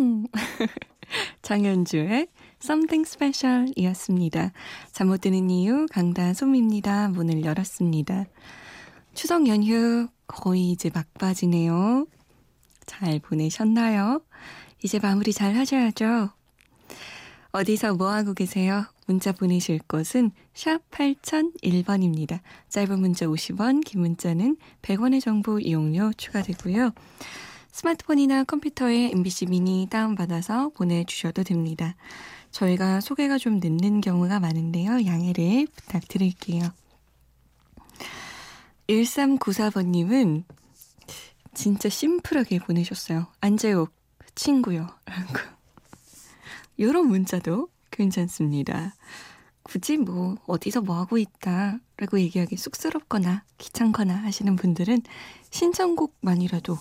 장현주의 Something Special 이었습니다. 잠 못 드는 이유 강다솜입니다. 문을 열었습니다. 추석 연휴 거의 이제 막바지네요. 잘 보내셨나요? 이제 마무리 잘 하셔야죠. 어디서 뭐하고 계세요? 문자 보내실 곳은 샵 8001번입니다. 짧은 문자 50원, 긴 문자는 100원의 정보 이용료 추가되고요. 스마트폰이나 컴퓨터에 MBC 미니 다운받아서 보내주셔도 됩니다. 저희가 소개가 좀 늦는 경우가 많은데요. 양해를 부탁드릴게요. 1394번님은 진짜 심플하게 보내셨어요. 안재욱, 친구요. 라고. 이런 문자도 괜찮습니다. 굳이 뭐, 어디서 뭐 하고 있다. 라고 얘기하기 쑥스럽거나 귀찮거나 하시는 분들은 신청곡만이라도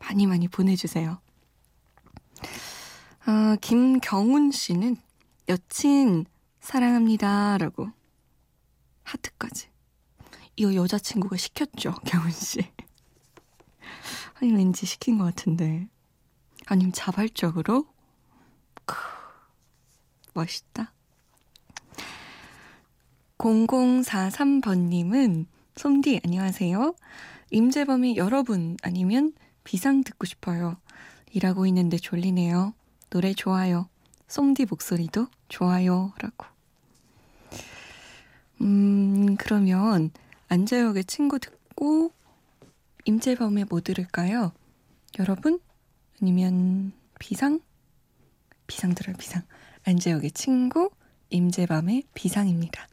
많이 많이 보내주세요. 아, 김경훈 씨는 여친 사랑합니다. 라고 하트까지. 이거 여자친구가 시켰죠, 경훈 씨. 아니, 왠지 시킨 것 같은데. 아니면 자발적으로? 크, 멋있다. 0043번님은, 솜디, 안녕하세요. 임재범이 여러분 아니면 비상 듣고 싶어요. 일하고 있는데 졸리네요. 노래 좋아요. 솜디 목소리도 좋아요. 라고. 음, 그러면 안재욱의 친구 듣고 임재범의 뭐 들을까요? 여러분? 아니면 비상? 비상 들어요, 비상. 안재욱의 친구, 임재범의 비상입니다.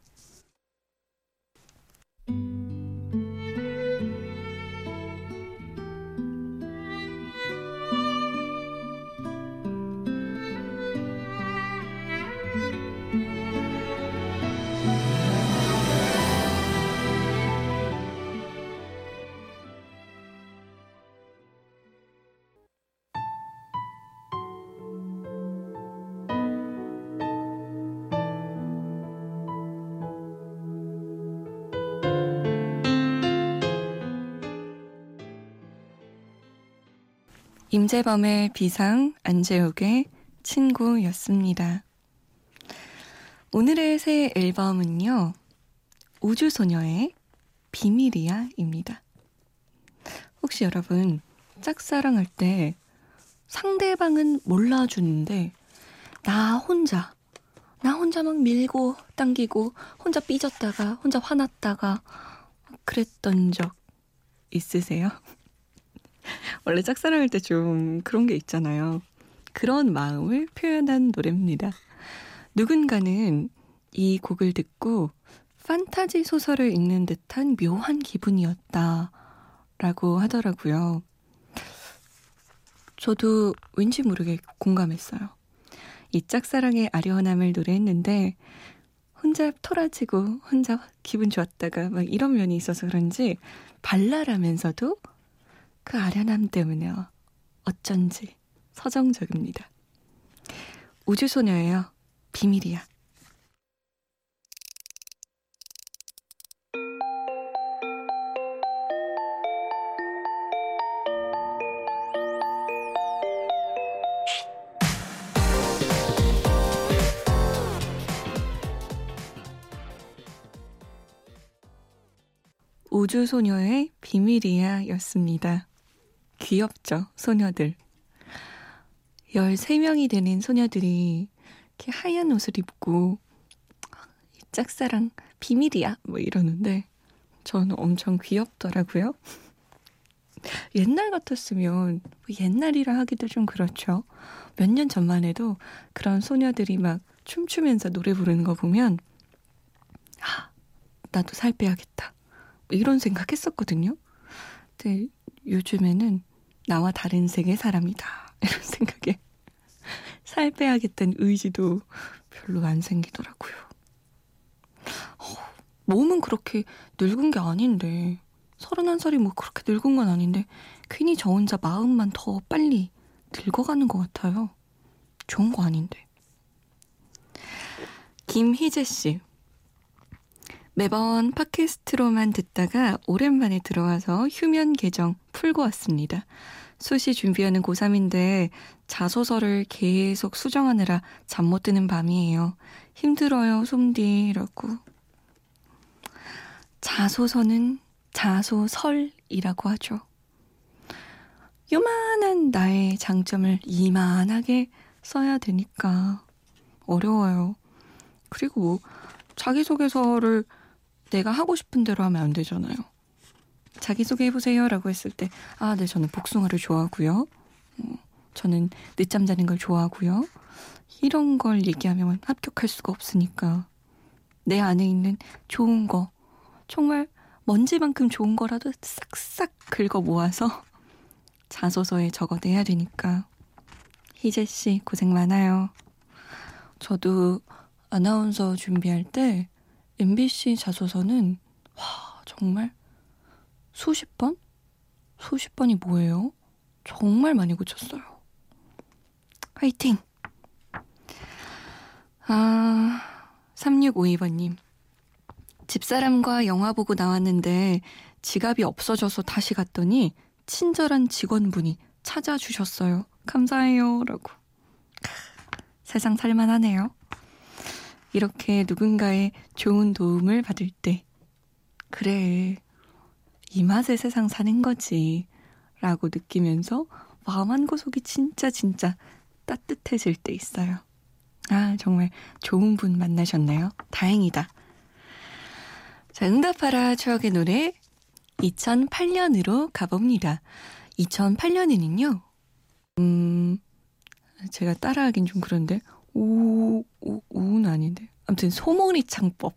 임재범의 비상, 안재욱의 친구였습니다. 오늘의 새 앨범은요, 우주소녀의 비밀이야입니다. 혹시 여러분, 짝사랑할 때 상대방은 몰라주는데, 나 혼자, 나 혼자 막 밀고 당기고, 혼자 삐졌다가, 혼자 화났다가, 그랬던 적 있으세요? 원래 짝사랑할 때 좀 그런 게 있잖아요. 그런 마음을 표현한 노래입니다. 누군가는 이 곡을 듣고 판타지 소설을 읽는 듯한 묘한 기분이었다. 라고 하더라고요. 저도 왠지 모르게 공감했어요. 이 짝사랑의 아련함을 노래했는데 혼자 토라지고 혼자 기분 좋았다가 막 이런 면이 있어서 그런지 발랄하면서도 그 아련함 때문에 어쩐지 서정적입니다. 우주소녀예요. 비밀이야. 우주소녀의 비밀이야 였습니다. 귀엽죠, 소녀들. 13명이 되는 소녀들이 이렇게 하얀 옷을 입고 짝사랑 비밀이야 뭐 이러는데 저는 엄청 귀엽더라고요. 옛날 같았으면 뭐 옛날이라 하기도 좀 그렇죠. 몇 년 전만 해도 그런 소녀들이 막 춤추면서 노래 부르는 거 보면 아, 나도 살 빼야겠다. 이런 생각 했었거든요. 근데 요즘에는 나와 다른 세계 사람이다. 이런 생각에 살 빼야겠다는 의지도 별로 안 생기더라고요. 어, 몸은 그렇게 늙은 게 아닌데, 서른한 살이 뭐 그렇게 늙은 건 아닌데, 괜히 저 혼자 마음만 더 빨리 늙어가는 것 같아요. 좋은 거 아닌데. 김희재 씨. 매번 팟캐스트로만 듣다가 오랜만에 들어와서 휴면 계정 풀고 왔습니다. 수시 준비하는 고3인데 자소서를 계속 수정하느라 잠 못 드는 밤이에요. 힘들어요, 솜디라고. 자소서는 자소설이라고 하죠. 요만한 나의 장점을 이만하게 써야 되니까 어려워요. 그리고 뭐 자기소개서를 내가 하고 싶은 대로 하면 안 되잖아요. 자기소개해보세요 라고 했을 때, 아, 네, 저는 복숭아를 좋아하고요. 어, 저는 늦잠 자는 걸 좋아하고요. 이런 걸 얘기하면 합격할 수가 없으니까. 내 안에 있는 좋은 거, 정말 먼지만큼 좋은 거라도 싹싹 긁어 모아서 자소서에 적어내야 되니까. 희재 씨, 고생 많아요. 저도 아나운서 준비할 때 MBC 자소서는 와, 정말 수십 번? 수십 번이 뭐예요? 정말 많이 고쳤어요. 화이팅! 아, 3652번님. 집사람과 영화 보고 나왔는데 지갑이 없어져서 다시 갔더니 친절한 직원분이 찾아주셨어요. 감사해요. 라고. 세상 살만하네요. 이렇게 누군가의 좋은 도움을 받을 때, 그래, 이 맛에 세상 사는 거지. 라고 느끼면서 마음 한 구석이 진짜 진짜 따뜻해질 때 있어요. 아, 정말 좋은 분 만나셨네요. 다행이다. 자, 응답하라 추억의 노래 2008년으로 가봅니다. 2008년에는요, 음, 제가 따라하긴 좀 그런데, 오, 오, 오는 아닌데. 아무튼 소머리 창법.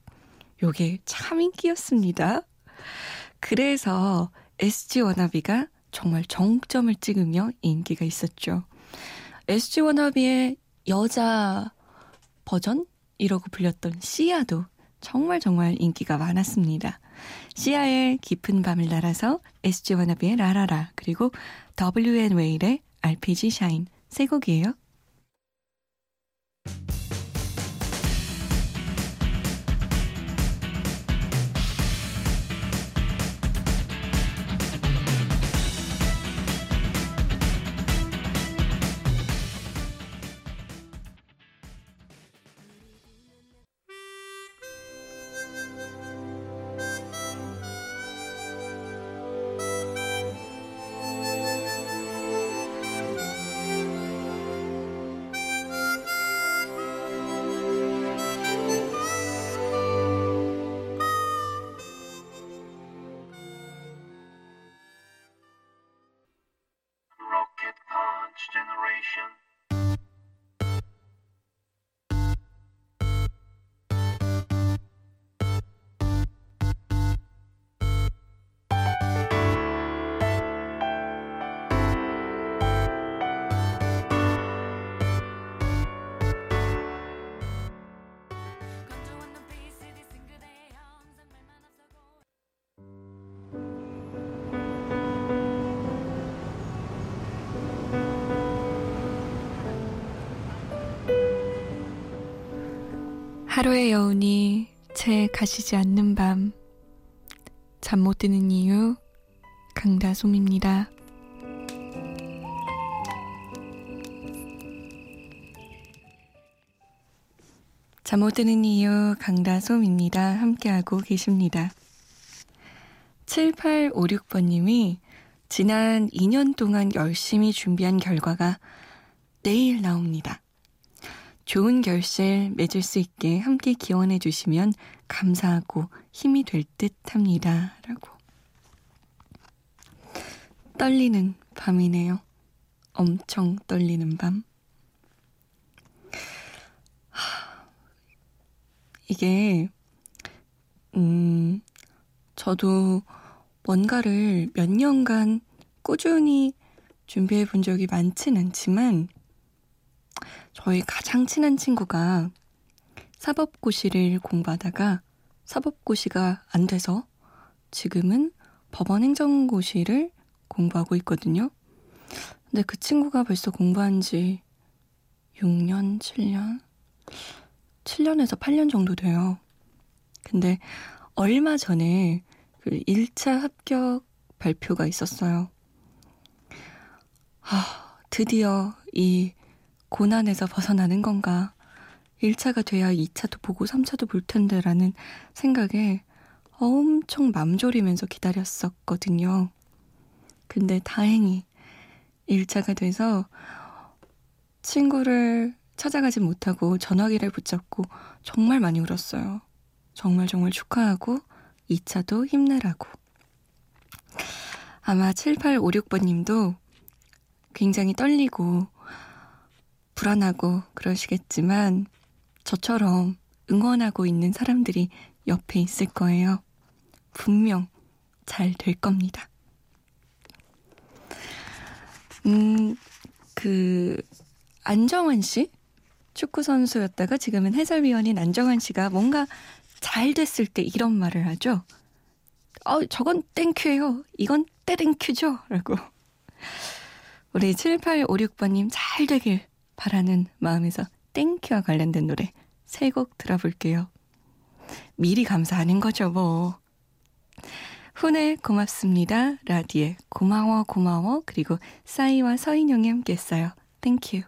요게 참 인기였습니다. 그래서 SG 워너비가 정말 정점을 찍으며 인기가 있었죠. SG 워너비의 여자 버전? 이라고 불렸던 시아도 정말 정말 인기가 많았습니다. 시아의 깊은 밤을 날아서 SG 워너비의 라라라 그리고 WN 웨일의 RPG 샤인 세 곡이에요. 하루의 여운이 채 가시지 않는 밤. 잠 못 드는 이유, 강다솜입니다. 잠 못 드는 이유, 강다솜입니다. 함께하고 계십니다. 7856번님이 지난 2년 동안 열심히 준비한 결과가 내일 나옵니다. 좋은 결실 맺을 수 있게 함께 기원해 주시면 감사하고 힘이 될 듯 합니다. 라고. 떨리는 밤이네요. 엄청 떨리는 밤. 하, 이게, 음, 저도 뭔가를 몇 년간 꾸준히 준비해 본 적이 많진 않지만 저희 가장 친한 친구가 사법고시를 공부하다가 사법고시가 안 돼서 지금은 법원 행정고시를 공부하고 있거든요. 근데 그 친구가 벌써 공부한 지 6년, 7년? 7년에서 8년 정도 돼요. 근데 얼마 전에 그 1차 합격 발표가 있었어요. 아, 드디어 이 고난에서 벗어나는 건가. 1차가 돼야 2차도 보고 3차도 볼 텐데 라는 생각에 엄청 맘졸이면서 기다렸었거든요. 근데 다행히 1차가 돼서 친구를 찾아가지 못하고 전화기를 붙잡고 정말 많이 울었어요. 정말 정말 축하하고 2차도 힘내라고. 아마 7856번 님도 굉장히 떨리고 불안하고 그러시겠지만 저처럼 응원하고 있는 사람들이 옆에 있을 거예요. 분명 잘 될 겁니다. 음, 그, 안정환 씨? 축구선수였다가 지금은 해설위원인 안정환 씨가 뭔가 잘 됐을 때 이런 말을 하죠. 어, 저건 thank you예요. 이건 떼thank you죠. 라고. 우리 7856번님 잘 되길 바라는 마음에서 thank you와 관련된 노래 세 곡 들어볼게요. 미리 감사하는 거죠, 뭐. 훈의 고맙습니다. 라디에 고마워 고마워 그리고 싸이와 서인영이 함께 했어요. 땡큐.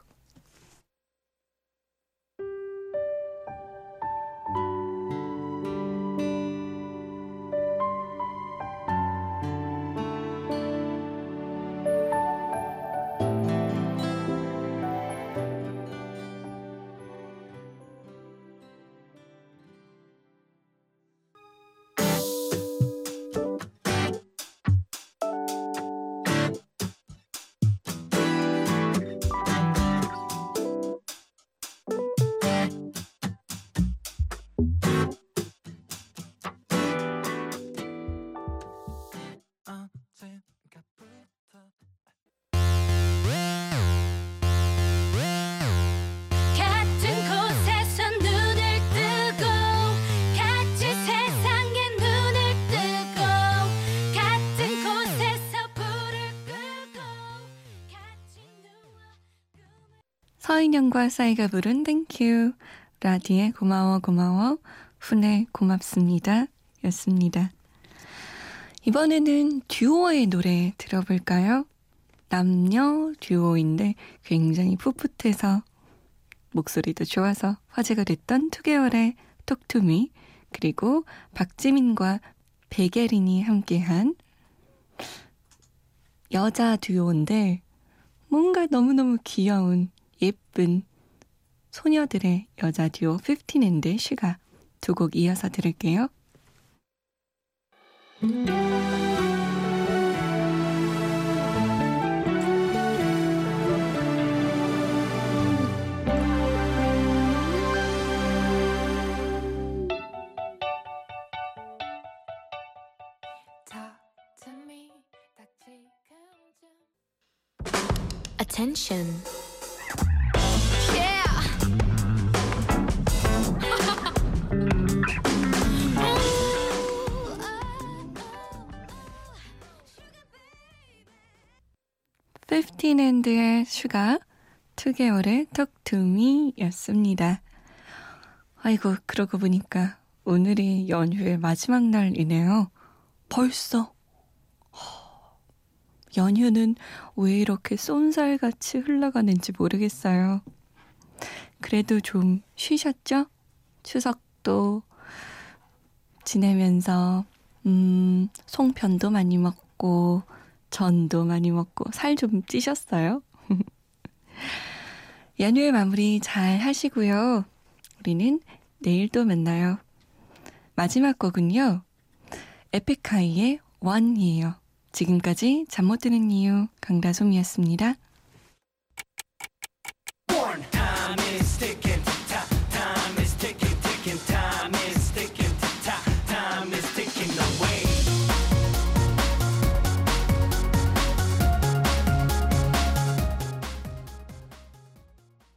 서인영과 싸이가 부른 Thank You 라디에 고마워 고마워 훈의 고맙습니다 였습니다. 이번에는 듀오의 노래 들어볼까요? 남녀 듀오인데 굉장히 풋풋해서 목소리도 좋아서 화제가 됐던 투개월의 Talk to Me 그리고 박지민과 백예린이 함께한 여자 듀오인데 뭔가 너무너무 귀여운 예쁜 소녀들의 여자 듀오 15앤드 슈가 두 곡 이어서 들을게요. 피프틴앤드의 Sugar 투개월의 Talk to Me 였습니다. 아이고 그러고 보니까 오늘이 연휴의 마지막 날이네요. 벌써 연휴는 왜 이렇게 쏜살같이 흘러가는지 모르겠어요. 그래도 좀 쉬셨죠? 추석도 지내면서 음, 송편도 많이 먹고 전도 많이 먹고 살 좀 찌셨어요? 연휴의 마무리 잘 하시고요. 우리는 내일 또 만나요. 마지막 곡은요. 에픽하이의 원이에요. 지금까지 잠 못 드는 이유 강다솜이었습니다.